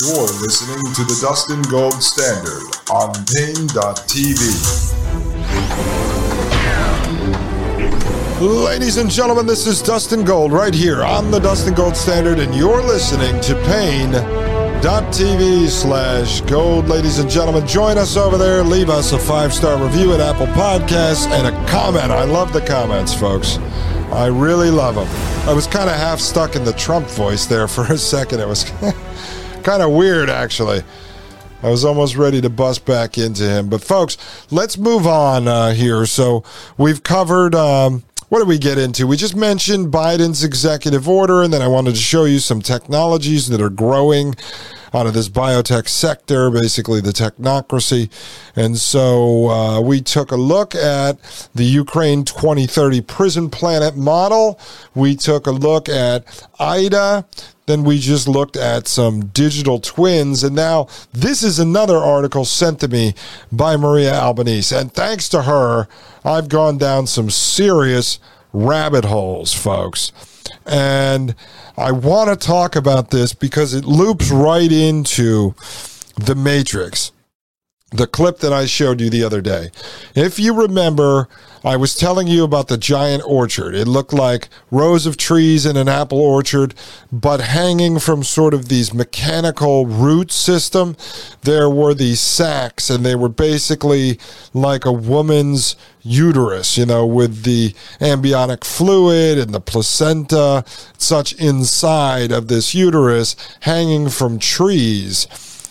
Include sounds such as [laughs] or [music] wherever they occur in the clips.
You're listening to the Dustin Gold Standard on Paine.tv. Ladies and gentlemen, this is Dustin Gold right here on the Dustin Gold Standard, and you're listening to Paine.tv slash gold. Ladies and gentlemen, join us over there. Leave us a five star review at Apple Podcasts and a comment. I love the comments, folks. I really love them. I was kind of half stuck in the Trump voice there for a second. It was. [laughs] kind of weird, actually. I was almost ready to bust back into him. But, folks, let's move on uh, here. So, we've covered. Um, what did we get into? We just mentioned Biden's executive order, and then I wanted to show you some technologies that are growing out of this biotech sector, basically the technocracy. And so uh, we took a look at the Ukraine 2030 prison planet model. We took a look at IDA. Then we just looked at some digital twins. And now this is another article sent to me by Maria Albanese. And thanks to her, I've gone down some serious rabbit holes, folks. And I want to talk about this because it loops right into the Matrix, the clip that I showed you the other day. If you remember, I was telling you about the giant orchard. It looked like rows of trees in an apple orchard, but hanging from sort of these mechanical root system, there were these sacks, and they were basically like a woman's uterus, you know, with the amniotic fluid and the placenta, such inside of this uterus hanging from trees.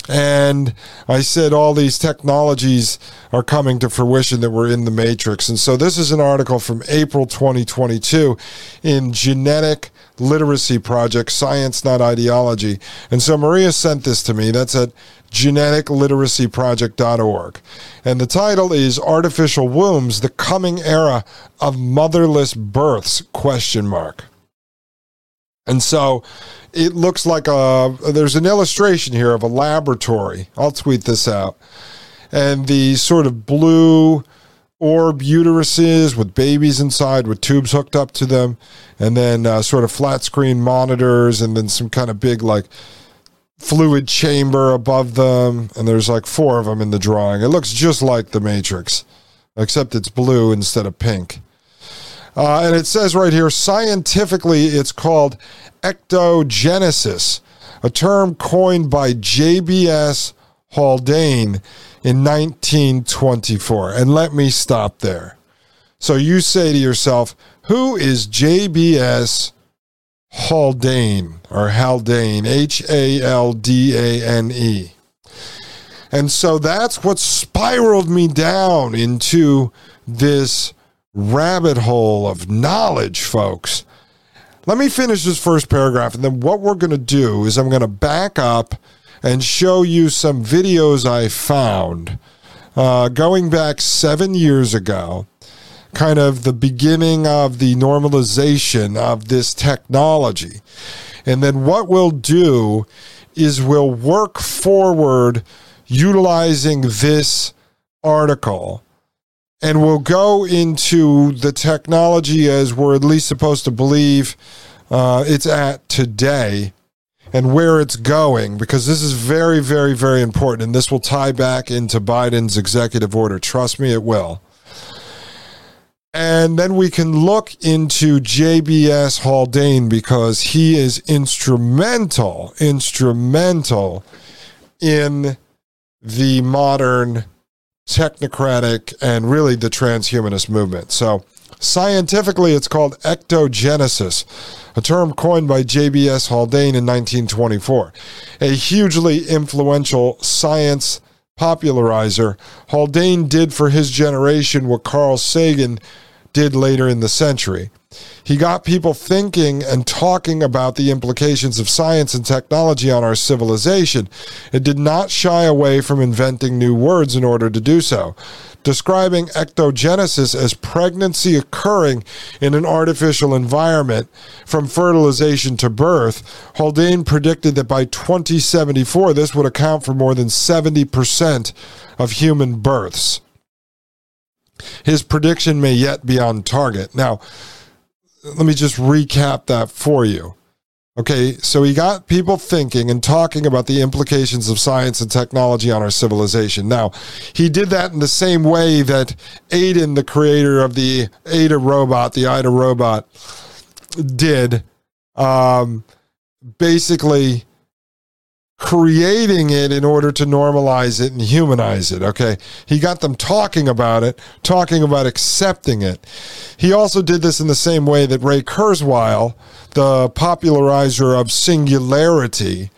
And I said all these technologies are coming to fruition that were in the Matrix. And so this is an article from April 2022 in Genetic Literacy Project, Science Not Ideology. And so Maria sent this to me. That's at geneticliteracyproject.org. And the title is Artificial Wombs, the Coming Era of Motherless Births, question mark. And so it looks like a there's an illustration here of a laboratory. I'll tweet this out. And the sort of blue orb uteruses with babies inside with tubes hooked up to them and then uh, sort of flat screen monitors and then some kind of big like fluid chamber above them and there's like four of them in the drawing it looks just like the matrix except it's blue instead of pink uh, and it says right here scientifically it's called ectogenesis a term coined by jbs haldane in 1924 and let me stop there so you say to yourself who is jbs Haldane or Haldane, H A L D A N E. And so that's what spiraled me down into this rabbit hole of knowledge, folks. Let me finish this first paragraph, and then what we're going to do is I'm going to back up and show you some videos I found uh, going back seven years ago kind of the beginning of the normalization of this technology. And then what we'll do is we'll work forward utilizing this article and we'll go into the technology as we're at least supposed to believe uh, it's at today and where it's going because this is very, very, very important. And this will tie back into Biden's executive order. Trust me, it will. And then we can look into JBS Haldane because he is instrumental, instrumental in the modern technocratic and really the transhumanist movement. So, scientifically, it's called ectogenesis, a term coined by JBS Haldane in 1924. A hugely influential science popularizer, Haldane did for his generation what Carl Sagan did later in the century. He got people thinking and talking about the implications of science and technology on our civilization. It did not shy away from inventing new words in order to do so. Describing ectogenesis as pregnancy occurring in an artificial environment from fertilization to birth, Haldane predicted that by 2074, this would account for more than 70% of human births. His prediction may yet be on target. Now, let me just recap that for you. Okay, so he got people thinking and talking about the implications of science and technology on our civilization. Now, he did that in the same way that Aiden, the creator of the Ada robot, the Ida robot, did. Um, basically, creating it in order to normalize it and humanize it. Okay. He got them talking about it, talking about accepting it. He also did this in the same way that Ray Kurzweil, the popularizer of singularity,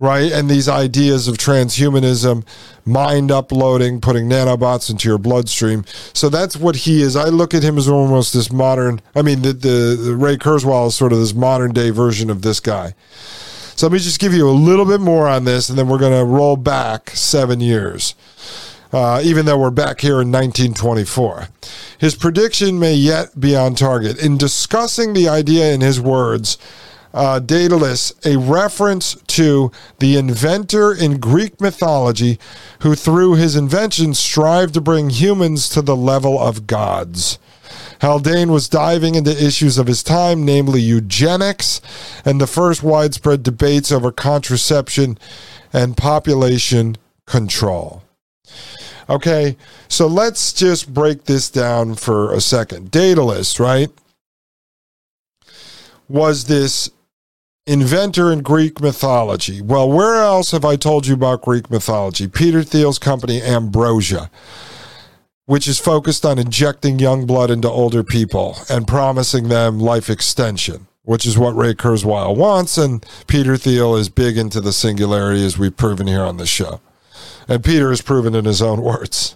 right? And these ideas of transhumanism, mind uploading, putting nanobots into your bloodstream. So that's what he is. I look at him as almost this modern, I mean, the, the, the Ray Kurzweil is sort of this modern day version of this guy. So let me just give you a little bit more on this, and then we're going to roll back seven years. Uh, even though we're back here in 1924. His prediction may yet be on target. In discussing the idea in his words, uh, Daedalus, a reference to the inventor in Greek mythology who, through his invention, strived to bring humans to the level of gods. Haldane was diving into issues of his time, namely eugenics and the first widespread debates over contraception and population control. Okay, so let's just break this down for a second. Daedalus, right, was this inventor in Greek mythology. Well, where else have I told you about Greek mythology? Peter Thiel's company, Ambrosia which is focused on injecting young blood into older people and promising them life extension, which is what Ray Kurzweil wants. And Peter Thiel is big into the singularity, as we've proven here on the show. And Peter has proven in his own words.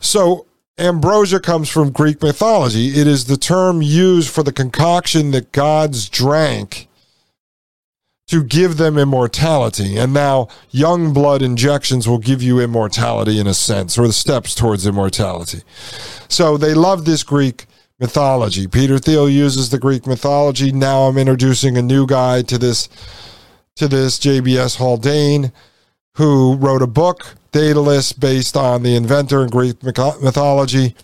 So, ambrosia comes from Greek mythology. It is the term used for the concoction that gods drank to give them immortality. And now, young blood injections will give you immortality in a sense, or the steps towards immortality. So they love this Greek mythology. Peter Thiel uses the Greek mythology. Now I'm introducing a new guy to this to this JBS Haldane, who wrote a book, Daedalus, based on the inventor in Greek mythology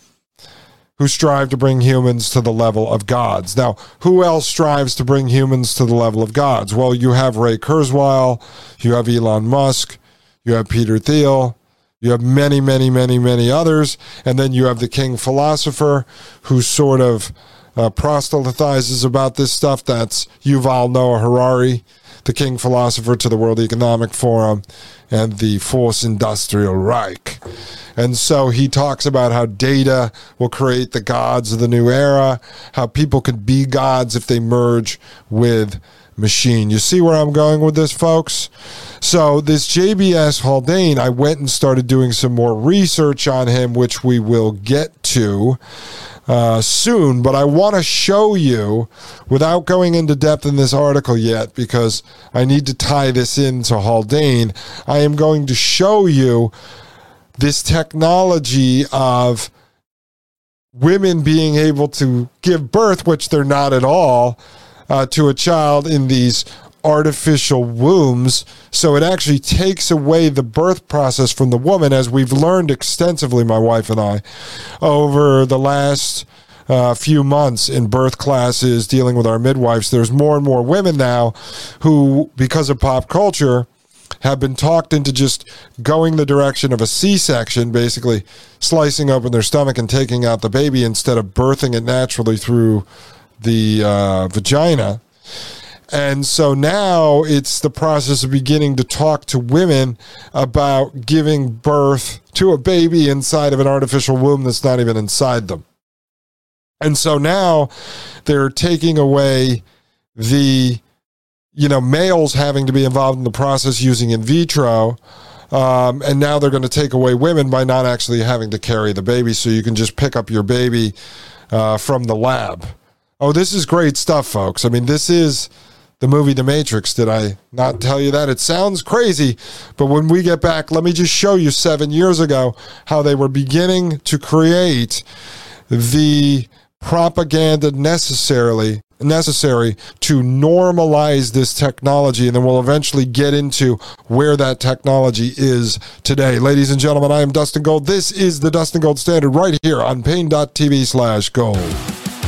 who strive to bring humans to the level of gods. Now, who else strives to bring humans to the level of gods? Well, you have Ray Kurzweil, you have Elon Musk, you have Peter Thiel, you have many, many, many, many others, and then you have the king philosopher who sort of uh, proselytizes about this stuff. That's Yuval Noah Harari, the king philosopher to the World Economic Forum and the Fourth Industrial Reich. And so he talks about how data will create the gods of the new era, how people could be gods if they merge with machine. You see where I'm going with this, folks? So, this JBS Haldane, I went and started doing some more research on him, which we will get to uh, soon. But I want to show you, without going into depth in this article yet, because I need to tie this into Haldane, I am going to show you this technology of women being able to give birth, which they're not at all, uh, to a child in these artificial wombs. So it actually takes away the birth process from the woman, as we've learned extensively, my wife and I, over the last uh, few months in birth classes dealing with our midwives. There's more and more women now who, because of pop culture, have been talked into just going the direction of a C section, basically slicing open their stomach and taking out the baby instead of birthing it naturally through the uh, vagina. And so now it's the process of beginning to talk to women about giving birth to a baby inside of an artificial womb that's not even inside them. And so now they're taking away the you know, males having to be involved in the process using in vitro. Um, and now they're going to take away women by not actually having to carry the baby. So you can just pick up your baby uh, from the lab. Oh, this is great stuff, folks. I mean, this is the movie The Matrix. Did I not tell you that? It sounds crazy, but when we get back, let me just show you seven years ago how they were beginning to create the propaganda necessarily necessary to normalize this technology. And then we'll eventually get into where that technology is today. Ladies and gentlemen, I am Dustin Gold. This is the Dustin Gold Standard right here on Paine.tv slash gold.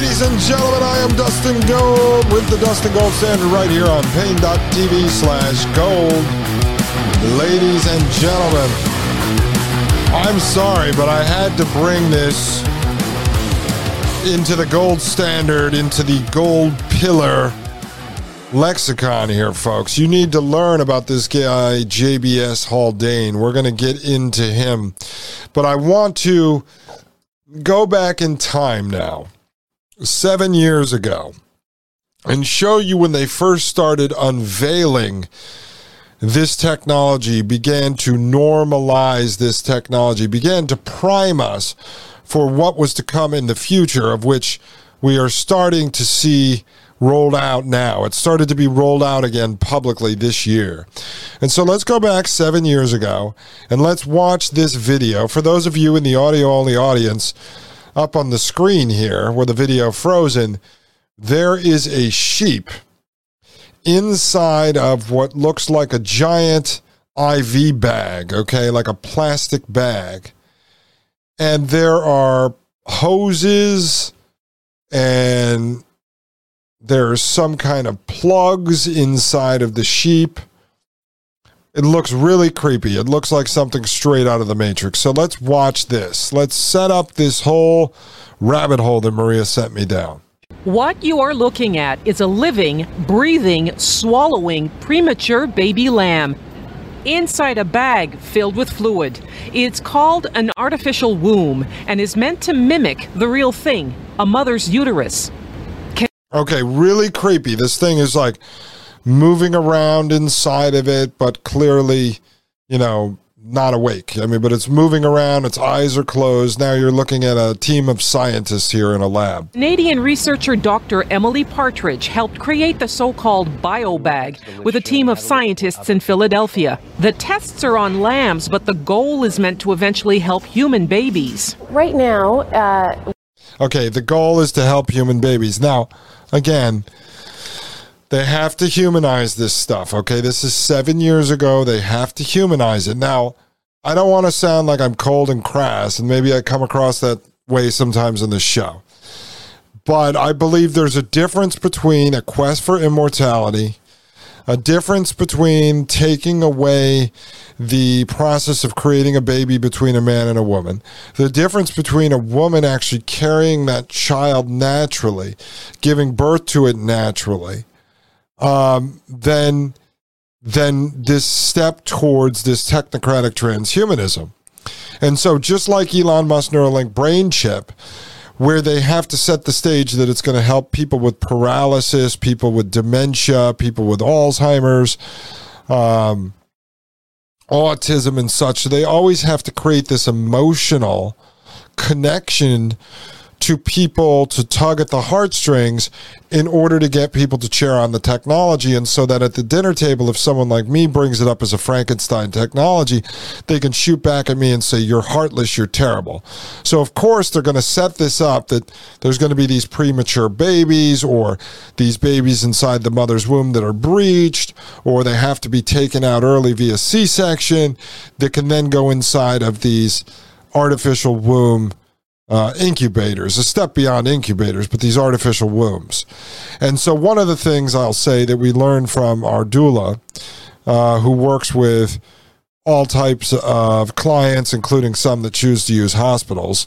Ladies and gentlemen, I am Dustin Gold with the Dustin Gold Standard right here on Paine.tv slash gold. Ladies and gentlemen, I'm sorry, but I had to bring this into the gold standard, into the gold pillar lexicon here, folks. You need to learn about this guy, JBS Haldane. We're going to get into him. But I want to go back in time now seven years ago and show you when they first started unveiling this technology, began to normalize this technology, began to prime us for what was to come in the future, of which we are starting to see rolled out now. It started to be rolled out again publicly this year. And so let's go back seven years ago and let's watch this video. For those of you in the audio only audience, up on the screen here where the video frozen, there is a sheep inside of what looks like a giant IV bag, okay, like a plastic bag. And there are hoses and there's some kind of plugs inside of the sheep. It looks really creepy. It looks like something straight out of the Matrix. So let's watch this. Let's set up this whole rabbit hole that Maria sent me down. What you are looking at is a living, breathing, swallowing, premature baby lamb inside a bag filled with fluid. It's called an artificial womb and is meant to mimic the real thing, a mother's uterus. Can- okay, really creepy. This thing is like moving around inside of it, but clearly, you know, not awake. I mean, but it's moving around, its eyes are closed. Now you're looking at a team of scientists here in a lab. Canadian researcher Dr. Emily Partridge helped create the so called BioBag with a team of scientists in Philadelphia. The tests are on lambs, but the goal is meant to eventually help human babies. Right now, uh... okay, the goal is to help human babies. Now, again, they have to humanize this stuff. Okay. This is seven years ago. They have to humanize it. Now, I don't want to sound like I'm cold and crass, and maybe I come across that way sometimes in the show. But I believe there's a difference between a quest for immortality, a difference between taking away the process of creating a baby between a man and a woman, the difference between a woman actually carrying that child naturally, giving birth to it naturally, um, then then this step towards this technocratic transhumanism. And so, just like Elon Musk Neuralink brain chip, where they have to set the stage that it's going to help people with paralysis, people with dementia, people with Alzheimer's, um, autism, and such, they always have to create this emotional connection to people to tug at the heartstrings in order to get people to cheer on the technology. And so that at the dinner table, if someone like me brings it up as a Frankenstein technology, they can shoot back at me and say, You're heartless, you're terrible. So, of course, they're going to set this up that there's going to be these premature babies or these babies inside the mother's womb that are breached or they have to be taken out early via C section that can then go inside of these artificial womb uh, incubators, a step beyond incubators, but these artificial wombs. And so, one of the things I'll say that we learned from our doula, uh, who works with all types of clients, including some that choose to use hospitals.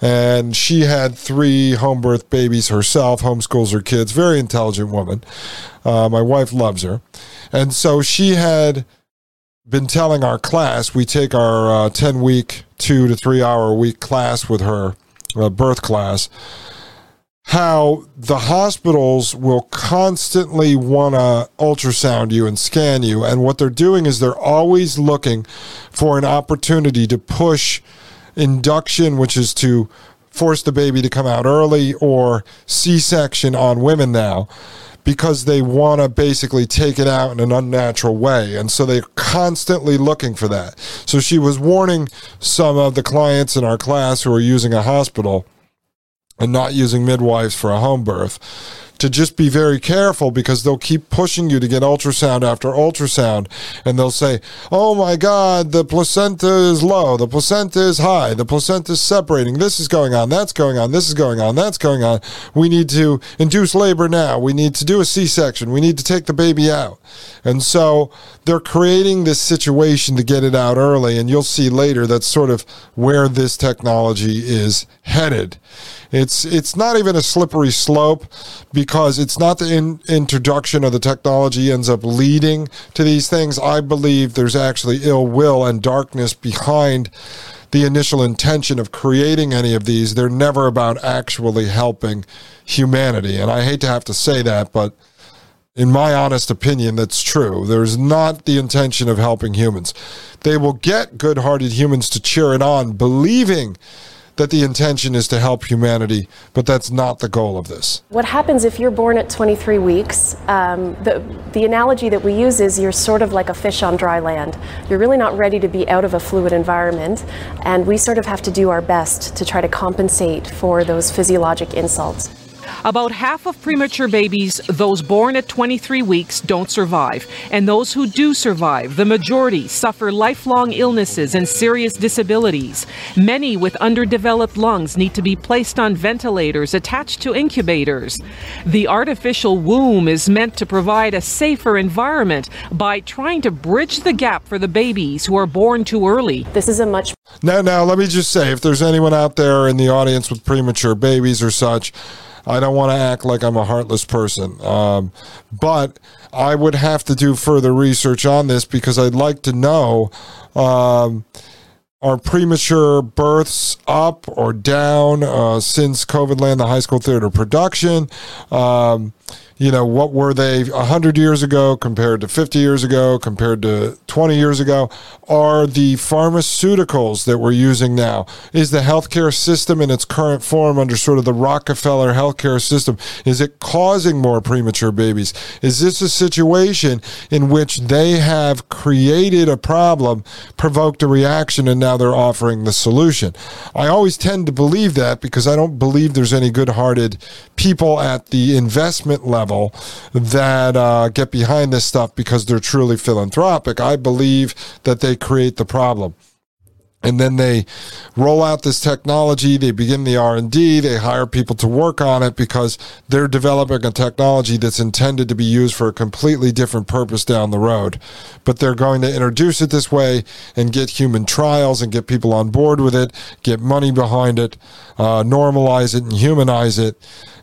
And she had three home birth babies herself, homeschools her kids, very intelligent woman. Uh, my wife loves her. And so she had been telling our class, we take our uh, 10 week, two to three hour week class with her, uh, birth class, how the hospitals will constantly want to ultrasound you and scan you. And what they're doing is they're always looking for an opportunity to push induction, which is to force the baby to come out early, or C section on women now because they want to basically take it out in an unnatural way. And so they're constantly looking for that. So she was warning some of the clients in our class who are using a hospital and not using midwives for a home birth to just be very careful because they'll keep pushing you to get ultrasound after ultrasound and they'll say, Oh my God, the placenta is low, the placenta is high, the placenta is separating, this is going on, that's going on, this is going on, that's going on. We need to induce labor now, we need to do a C section, we need to take the baby out. And so they're creating this situation to get it out early, and you'll see later that's sort of where this technology is headed. It's it's not even a slippery slope because it's not the in, introduction of the technology ends up leading to these things. I believe there's actually ill will and darkness behind the initial intention of creating any of these. They're never about actually helping humanity, and I hate to have to say that, but in my honest opinion, that's true. There's not the intention of helping humans. They will get good hearted humans to cheer it on, believing that the intention is to help humanity, but that's not the goal of this. What happens if you're born at 23 weeks? Um, the, the analogy that we use is you're sort of like a fish on dry land. You're really not ready to be out of a fluid environment, and we sort of have to do our best to try to compensate for those physiologic insults. About half of premature babies, those born at 23 weeks, don't survive. And those who do survive, the majority, suffer lifelong illnesses and serious disabilities. Many with underdeveloped lungs need to be placed on ventilators attached to incubators. The artificial womb is meant to provide a safer environment by trying to bridge the gap for the babies who are born too early. This is a much. Now, now, let me just say if there's anyone out there in the audience with premature babies or such, I don't want to act like I'm a heartless person. Um, but I would have to do further research on this because I'd like to know um, are premature births up or down uh, since COVID Land, the high school theater production? Um, you know, what were they 100 years ago compared to 50 years ago, compared to 20 years ago? Are the pharmaceuticals that we're using now, is the healthcare system in its current form under sort of the Rockefeller healthcare system, is it causing more premature babies? Is this a situation in which they have created a problem, provoked a reaction, and now they're offering the solution? I always tend to believe that because I don't believe there's any good hearted people at the investment level level that uh, get behind this stuff because they're truly philanthropic. I believe that they create the problem and then they roll out this technology they begin the r&d they hire people to work on it because they're developing a technology that's intended to be used for a completely different purpose down the road but they're going to introduce it this way and get human trials and get people on board with it get money behind it uh, normalize it and humanize it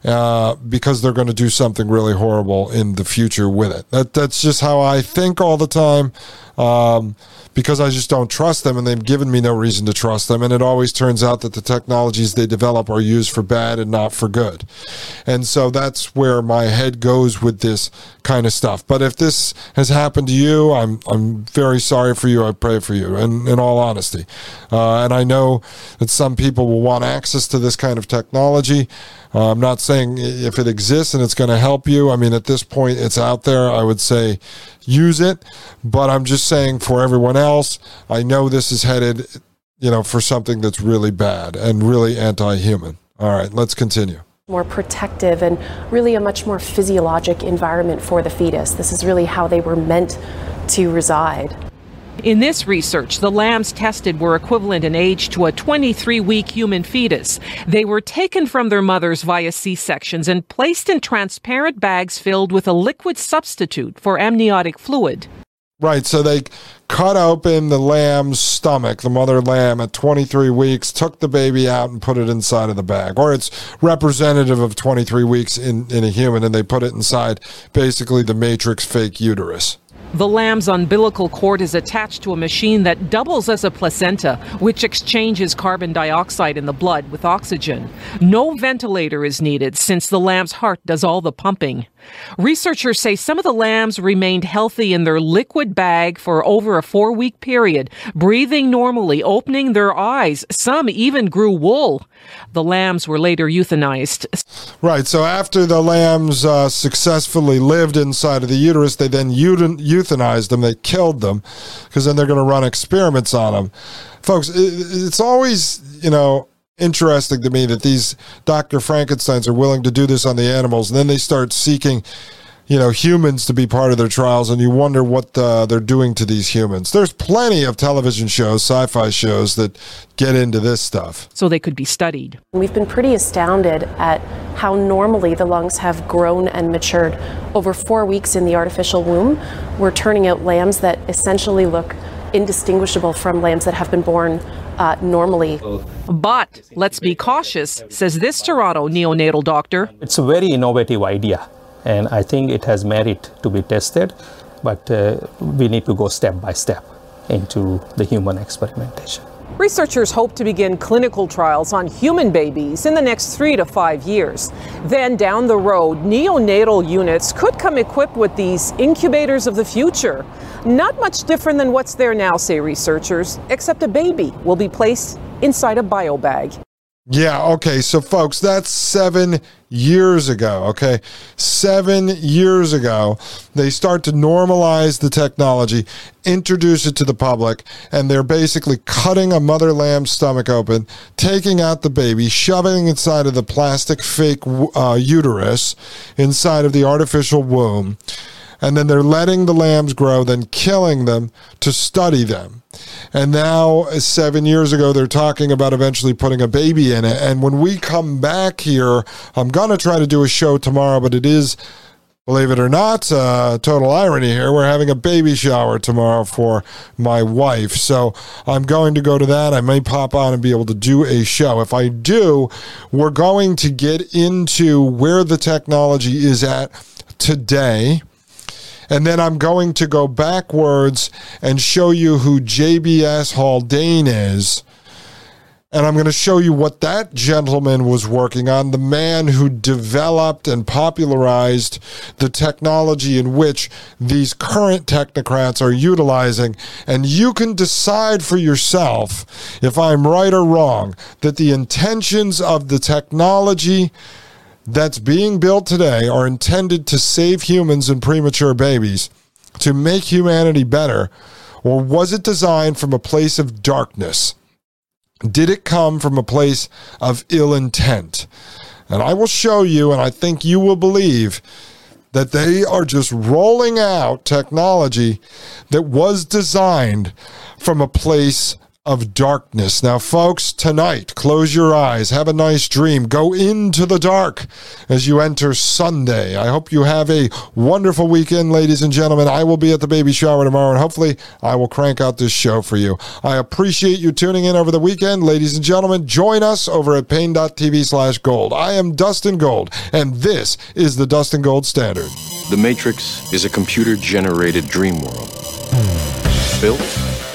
uh, because they're going to do something really horrible in the future with it. That that's just how I think all the time. Um, because I just don't trust them and they've given me no reason to trust them. And it always turns out that the technologies they develop are used for bad and not for good. And so that's where my head goes with this kind of stuff. But if this has happened to you, I'm, I'm very sorry for you. I pray for you in, in all honesty. Uh, and I know that some people will want access to this kind of technology. Uh, I'm not saying if it exists and it's going to help you. I mean, at this point, it's out there. I would say use it. But I'm just saying for everyone else, I know this is headed, you know, for something that's really bad and really anti human. All right, let's continue more protective and really a much more physiologic environment for the fetus. This is really how they were meant to reside. In this research, the lambs tested were equivalent in age to a 23 week human fetus. They were taken from their mothers via C sections and placed in transparent bags filled with a liquid substitute for amniotic fluid. Right, so they cut open the lamb's stomach, the mother lamb at 23 weeks, took the baby out and put it inside of the bag. Or it's representative of 23 weeks in, in a human, and they put it inside basically the matrix fake uterus. The lamb's umbilical cord is attached to a machine that doubles as a placenta, which exchanges carbon dioxide in the blood with oxygen. No ventilator is needed since the lamb's heart does all the pumping. Researchers say some of the lambs remained healthy in their liquid bag for over a four week period, breathing normally, opening their eyes. Some even grew wool. The lambs were later euthanized. Right. So after the lambs uh, successfully lived inside of the uterus, they then euthanized them. They killed them because then they're going to run experiments on them. Folks, it's always, you know, interesting to me that these Dr. Frankensteins are willing to do this on the animals, and then they start seeking, you know, humans to be part of their trials, and you wonder what uh, they're doing to these humans. There's plenty of television shows, sci-fi shows that get into this stuff. So they could be studied. We've been pretty astounded at how normally the lungs have grown and matured. Over four weeks in the artificial womb, we're turning out lambs that essentially look indistinguishable from lambs that have been born uh, normally. But let's be cautious, says this Toronto neonatal doctor. It's a very innovative idea, and I think it has merit to be tested, but uh, we need to go step by step into the human experimentation. Researchers hope to begin clinical trials on human babies in the next three to five years. Then down the road, neonatal units could come equipped with these incubators of the future. Not much different than what's there now, say researchers, except a baby will be placed inside a bio bag. Yeah, okay. So, folks, that's seven years ago. Okay. Seven years ago, they start to normalize the technology, introduce it to the public, and they're basically cutting a mother lamb's stomach open, taking out the baby, shoving inside of the plastic fake uh, uterus inside of the artificial womb and then they're letting the lambs grow, then killing them to study them. And now, seven years ago, they're talking about eventually putting a baby in it. And when we come back here, I'm going to try to do a show tomorrow, but it is believe it or not, uh, total irony here. We're having a baby shower tomorrow for my wife. So I'm going to go to that. I may pop on and be able to do a show. If I do, we're going to get into where the technology is at today and then I'm going to go backwards and show you who JBS Haldane is. And I'm going to show you what that gentleman was working on, the man who developed and popularized the technology in which these current technocrats are utilizing. And you can decide for yourself if I'm right or wrong that the intentions of the technology that's being built today are intended to save humans and premature babies, to make humanity better, or was it designed from a place of darkness? Did it come from a place of ill intent? And I will show you, and I think you will believe, that they are just rolling out technology that was designed from a place of darkness. Now, folks, tonight, close your eyes, have a nice dream, go into the dark as you enter Sunday. I hope you have a wonderful weekend, ladies and gentlemen. I will be at the baby shower tomorrow, and hopefully, I will crank out this show for you. I appreciate you tuning in over the weekend, ladies and gentlemen. Join us over at Paine.tv slash gold. I am Dustin Gold, and this is the Dustin Gold Standard. The Matrix is a computer generated dream world built